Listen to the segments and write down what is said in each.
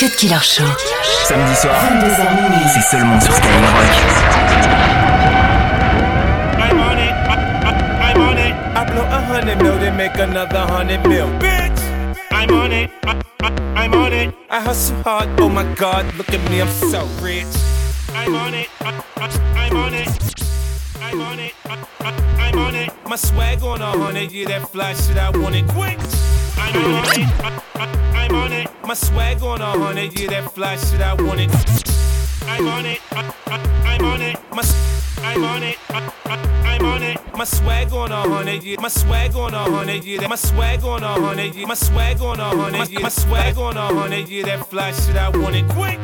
Cut Killer Show. Samedi soir, 22h minuit. c'est seulement sur Skyrock. I'm on it. I, I, I'm on it. I blow a hundred mil, then make another hundred mil. Bitch, I'm on it. I, I, I'm on it. I hustle hard. Oh my God, look at me, I'm so rich. I'm on it. I, I, I'm on it. I'm on it. I, I, I'm on it. My swag on a hundred, yeah, that fly shit, I want it quick. I'm on it. My swag on a hundred, yeah, that fly shit, I want it. I'm on it. I'm on it. My I'm on it. I'm on it. My swag on a hundred, yeah. My swag on a hundred, yeah. My swag on a hundred, yeah. My swag on a hundred, yeah. My swag on a hundred, yeah. That fly shit, I want it quick.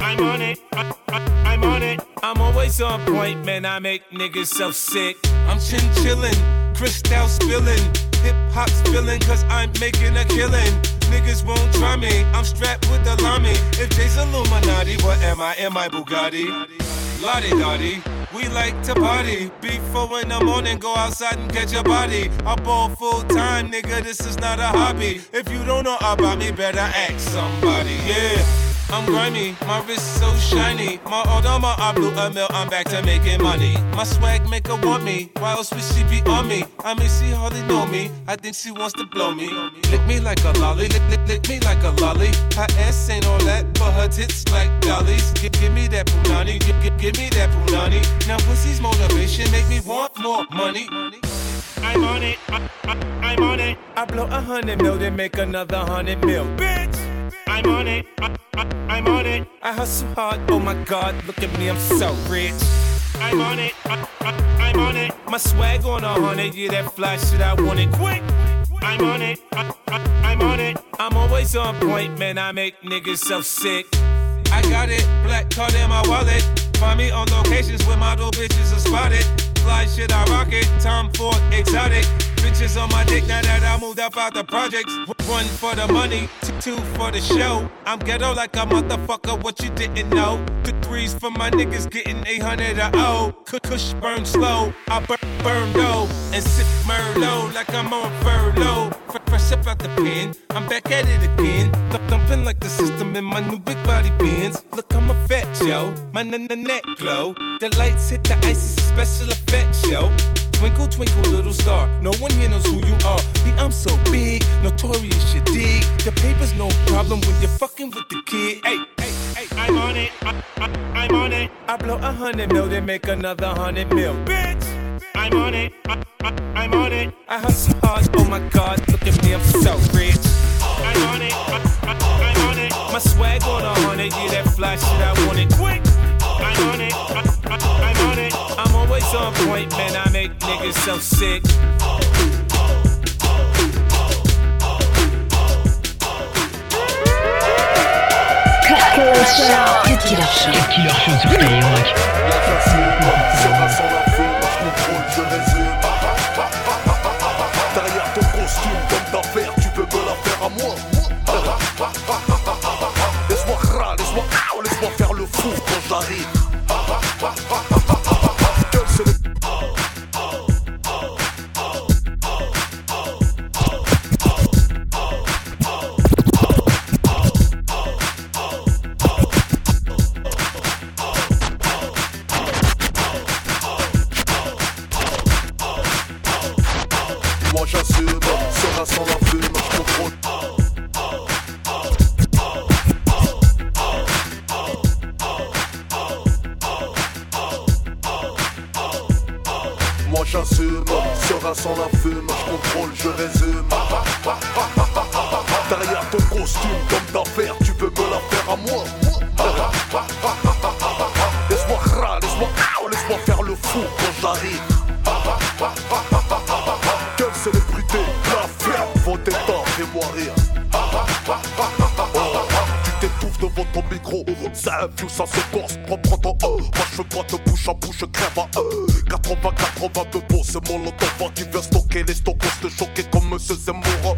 I'm on it. I, I, I'm on it. I'm always on point, man. I make niggas so sick. I'm chin chillin', crystal spilling, hip hop spilling, cause I'm making a killing. Niggas won't try me. I'm strapped with the lami. If Jay's Illuminati, what am I? Am I Bugatti? Lottie Dottie. We like to party. Before in the morning, go outside and catch a body. I ball full time, nigga. This is not a hobby. If you don't know about me, better ask somebody. Yeah. I'm grimy, my wrist so shiny. My Audama, I blew a mill, I'm back to making money. My swag make her want me, why else would she be on me? I mean, she hardly know me, I think she wants to blow me. Lick me like a lolly, lick, lick, lick me like a lolly. Her ass ain't all that, but her tits like dollies. Give, give me that punani, give, give, give me that punani. Now pussy's motivation make me want more money. I'm on it, I, I'm on it. I blow a hundred mil, then make another hundred mil. Bitch! I'm on it, I, I'm on it. I hustle hard, oh my god, look at me, I'm so rich. I'm on it, I, I'm on it. My swag on a hundred, yeah, that fly shit, I want it quick. I'm on it, I, I'm on it. I'm always on point, man, I make niggas so sick. I got it, black card in my wallet. Find me on locations where model bitches are spotted. Fly shit, I rock it. Tom Ford, exotic. Bitches on my dick now that I moved up out the projects. One for the money, two for the show. I'm ghetto like a motherfucker, what you didn't know. The threes for my niggas getting 800 a O. Kush burn slow, I burn, burn low. And sip Merlot like I'm on furlough. Fre- Fresh up out the pen, I'm back at it again. Th- Thumping like the system in my new big body bins. Look, I'm a fat yo, my n- n- neck glow. The lights hit the ice, it's a special effects, yo. Twinkle, twinkle, little star. No one here knows who you are. Me, I'm so big, notorious, you dig. The paper's no problem when you're fucking with the kid. Hey, hey, hey, I'm on it. I, I, I'm on it. I blow a hundred mil, then make another hundred mil. Bitch, I'm on it. I, I, I'm on it. I hustle hard. Oh my god, look at me, I'm so rich. I'm on it. I'm on it. My swag on a hundred, yeah, that fly shit, I want it quick. I'm on it. I, I. I'm always on point, man. I make niggas so sick. Tu peux me la faire à moi. Laisse-moi râler, laisse-moi laisse-moi faire le fou quand j'arrive. Quelle célébrité, la ferme, vos temps, fais-moi rire. Oh, tu t'étouffes devant ton micro, ça view, ça se corse, prends ton oh. Moi je te bouche à bouche, crève à euh. 80, 80 de beau, c'est mon lotofant qui vient stocker les stockos, te choquer comme Monsieur Zemmour.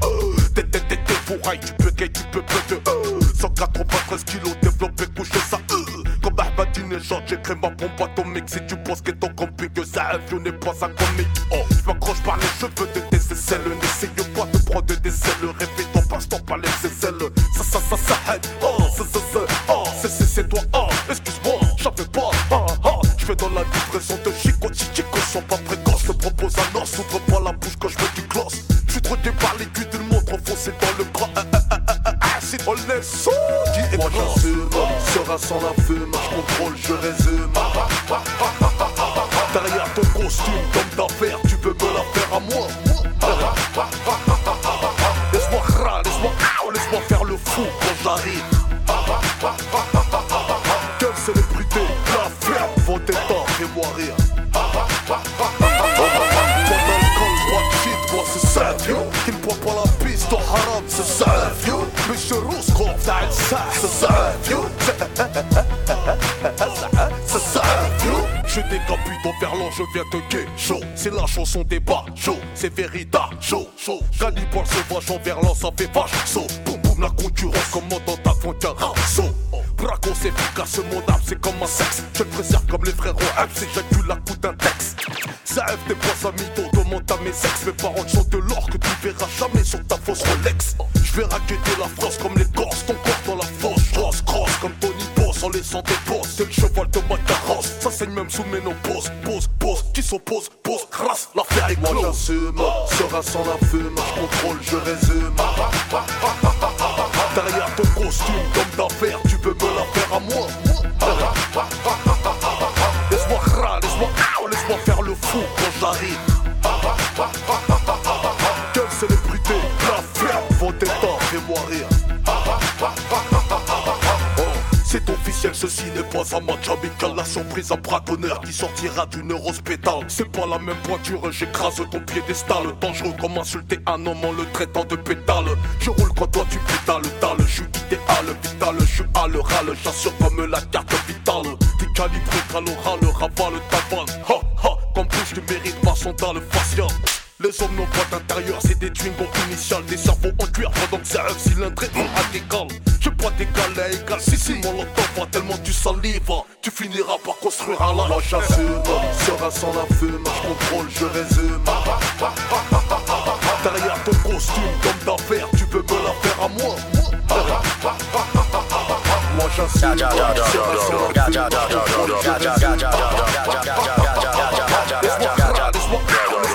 légende, j'écris ma pompe atomique. Si tu penses que ton complique, ça je n'ai pas un comique. Oh, je m'accroche par les cheveux de tes aisselles. N'essaye pas de prendre des ailes. Réveille ton passe-temps par les aisselles. Ça, ça, ça, ça, oh, ça, ça, ça, oh, c'est, c'est, c'est toi, oh, excuse-moi, j'avais pas, ah, ah. Je vais dans la dépression de chico, chico, sans pas précoce. Je propose un os, ouvre pas la bouche quand je mets du gloss. Je suis drogué par l'aiguille d'une montre enfoncée dans le gras. Acide, on est saut, Moi j'assume, sera sans la fume contrôle, je résume. Derrière ton costume, comme d'affaires, tu peux me la faire à moi. Laisse-moi laisse-moi laisse-moi faire le fou quand j'arrive. Quelle célébrité, la ferme, vos temps, fais-moi rire. c'est ça, Qui ne boit pas je au viens te gay chaud. C'est la chanson des bas, chaud, c'est véritable, chaud, chaud. Cannibal sauvage en verlan, ça fait vache, saut. Boum boum, la concurrence, comment dans ta frontière, saut. Braco, c'est efficace, mon âme, c'est comme un sexe. Je te préserve comme les frérots, c'est j'accule la coup d'un texte. Ça rêve des poids à mytho, demande à mes ex. Mes paroles sont de l'or que tu verras jamais sur ta fausse Rolex. Je vais raqueter la France comme les Corses, ton corps dans la fosse. Cross, cross comme Tony Boss en laissant des bosses. C'est le cheval de ma carrosse, ça saigne même sous mes pose, pose, pose, qui s'oppose, pose, crasse, l'affaire est close. Moi j'assume, sera sans la fume, je contrôle, je résume. Derrière ton costume, comme d'affaires, tu peux me la faire à moi. Laisse-moi laisse-moi laisse-moi faire le fou quand j'arrive. Ceci n'est pas un match amical. La surprise, un braconneur qui sortira d'une neurospétale. C'est pas la même pointure, j'écrase ton piédestal. Dangereux comme insulter un homme en le traitant de pétale. Je roule quand toi tu pétales, dalle. Je suis idéal, vital, je suis à l'oral. J'assure comme la carte vitale. T'es calibré, calora, le ravale, ta Ha ha, comme bouche, tu mérites pas son dans le facial. Les hommes n'ont pas d'intérieur, c'est des Twingo initiales, des cerveaux en cuir pendant que c'est un cylindré en adégal. Je pas d'égal à égal, si si, mon pas tellement tu salives. Tu finiras par construire un Moi j'assume, sera sans la fume, je contrôle, je résume. Derrière ton costume, comme d'affaires, tu peux me la faire à moi. Moi j'assume, sera sans la fume,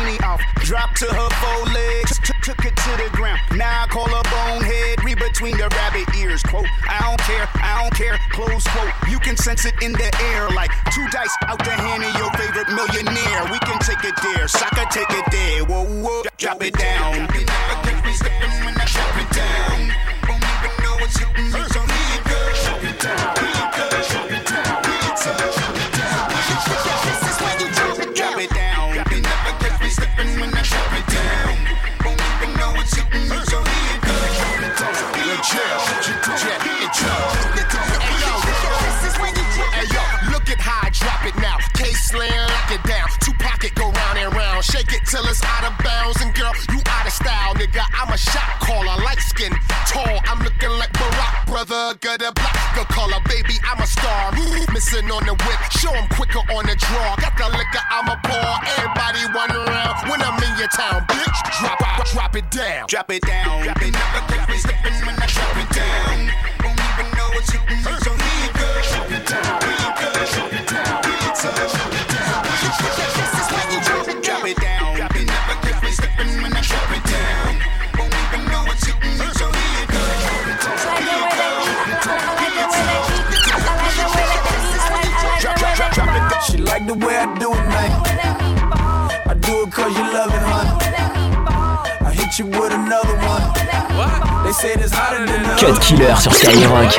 Bikini off, dropped to her four legs, took it to the ground. Now I call her bonehead. Read between the rabbit ears. Quote, I don't care, I don't care. Close quote. You can sense it in the air like two dice out the hand of your favorite millionaire. We can take it there, soccer take it there. Whoa, whoa, drop it down. Drop it down. Drop it down. Won't even know what's hitting me. Color, baby. I'm a star. Missing on the whip, show him quicker on the draw. Got the liquor, I'm a pour. Everybody run around when I'm in your town, bitch. Drop, drop, drop it down. Drop it down. Drop it down. Drop it down. drop it down. Cut Killer sur Skyrock.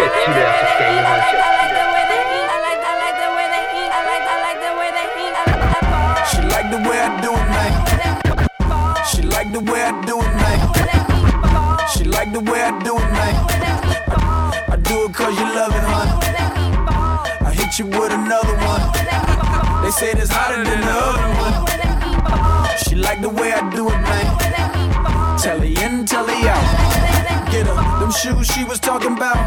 She like the way I do it, man. She like the way I do it, man. She like the way I do it, man. I, I do it cause you love it, huh? I hit you with another one. They say it's hotter than the other one. She like the way I do it, man. Telly in, telly out. Get her, them shoes she was talking about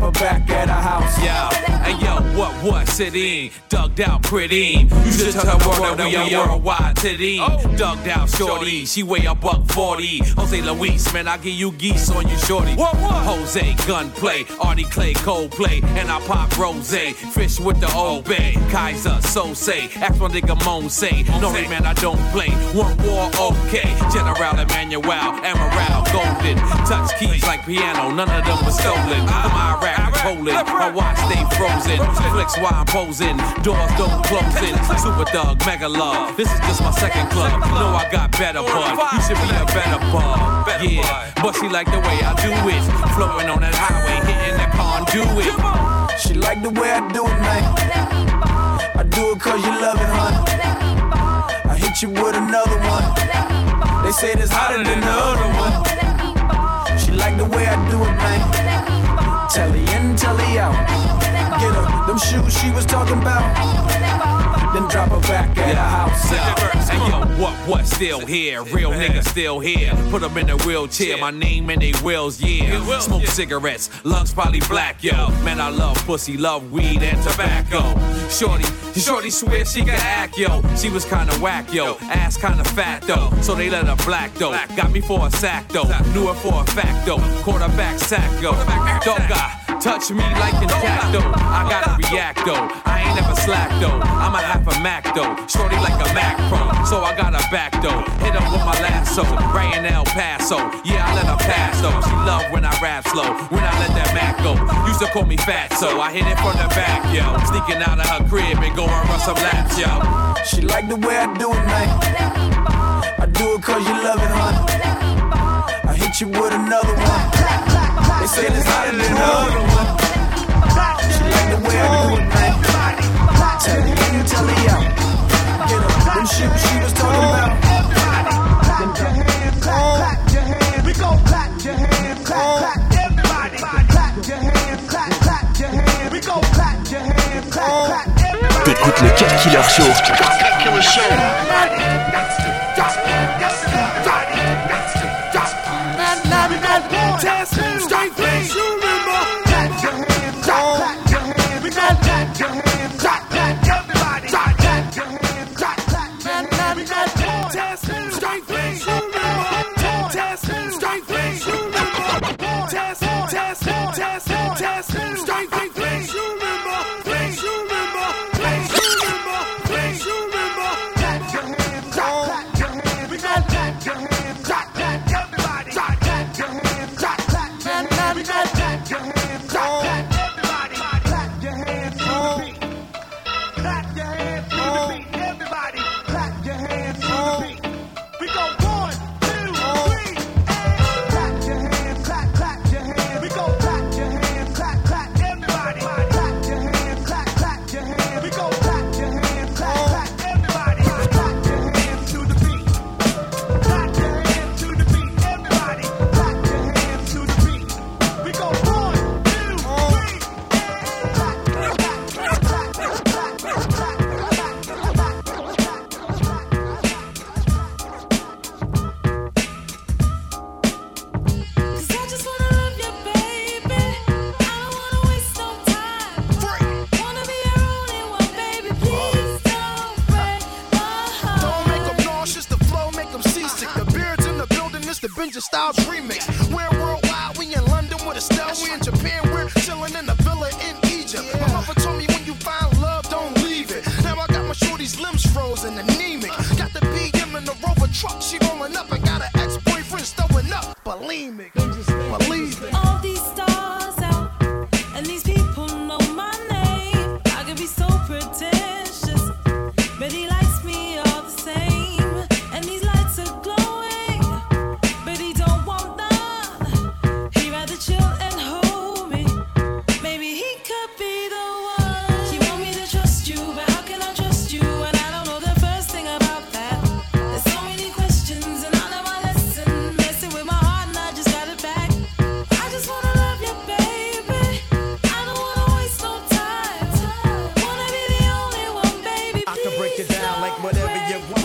back at her house. Yo, and yo, what, what, city? Dugged out pretty. You should tell her world that we are worldwide titty. Oh. Dugged out shorty, she weigh a buck 40. Jose Luis, man, I give you geese on you, shorty. What, what? Jose, gunplay, Artie Clay, Coldplay, and I pop rose. Fish with the old bay, Kaiser, so say. Ask my nigga Moan say. No, man, I don't play. One war, okay. General Emmanuel, Amaral, Golden. Touch keys like piano, none of them was stolen. Ah. Iraq to Poland. My watch stay frozen. Flicks while I'm posing. Doors don't close in. Super Thug, Mega Love. This is just my second club. Know I got better bud. You should be a better bud. Yeah, but she like the way I do it. Floating on that highway, hitting that conduit. She like the way I do it, man. I do it cause you love it, huh? I hit you with another one. They say it's hotter than the other one. She like the way I do it, man. Telly in, telly out. Get her, them shoes she was talking about then drop her back at yeah. her house. And yo, what, what, still here? Real niggas still here. Put them in a wheelchair, my name in they wheels, yeah. Smoke cigarettes, lungs probably black, yo. Man, I love pussy, love weed and tobacco. Shorty, shorty swear she can act, yo. She was kinda whack, yo. Ass kinda fat, though. So they let her black, though. Got me for a sack, though. Knew it for a fact, though. Quarterback sack, yo. Dog got Touch me like intacto. I gotta react though. I ain't never slack though. I'm a half a Mac though. Shorty like a Mac Pro. So I got a back though. Hit up with my lasso. Rayin El Paso. Yeah, I let her pass though. She love when I rap slow. When I let that Mac go. Used to call me fat, so I hit it from the back, yo. Sneaking out of her crib and go and run some laps, yo. She like the way I do it, man. I do it cause you love it, huh? Hit you with another one. They say it's hotter than the other one. She like the way I do it, man. Tell me in, tell me out. Get her, them shit she was talking about. Clap your hands, clap, clap your hands. We gon' clap your hands, clap, clap. Everybody, clap your hands, clap, clap your hands. We gon' clap your hands, clap, clap. T'écoutes le Killer Show. Styles remix. Whatever you want.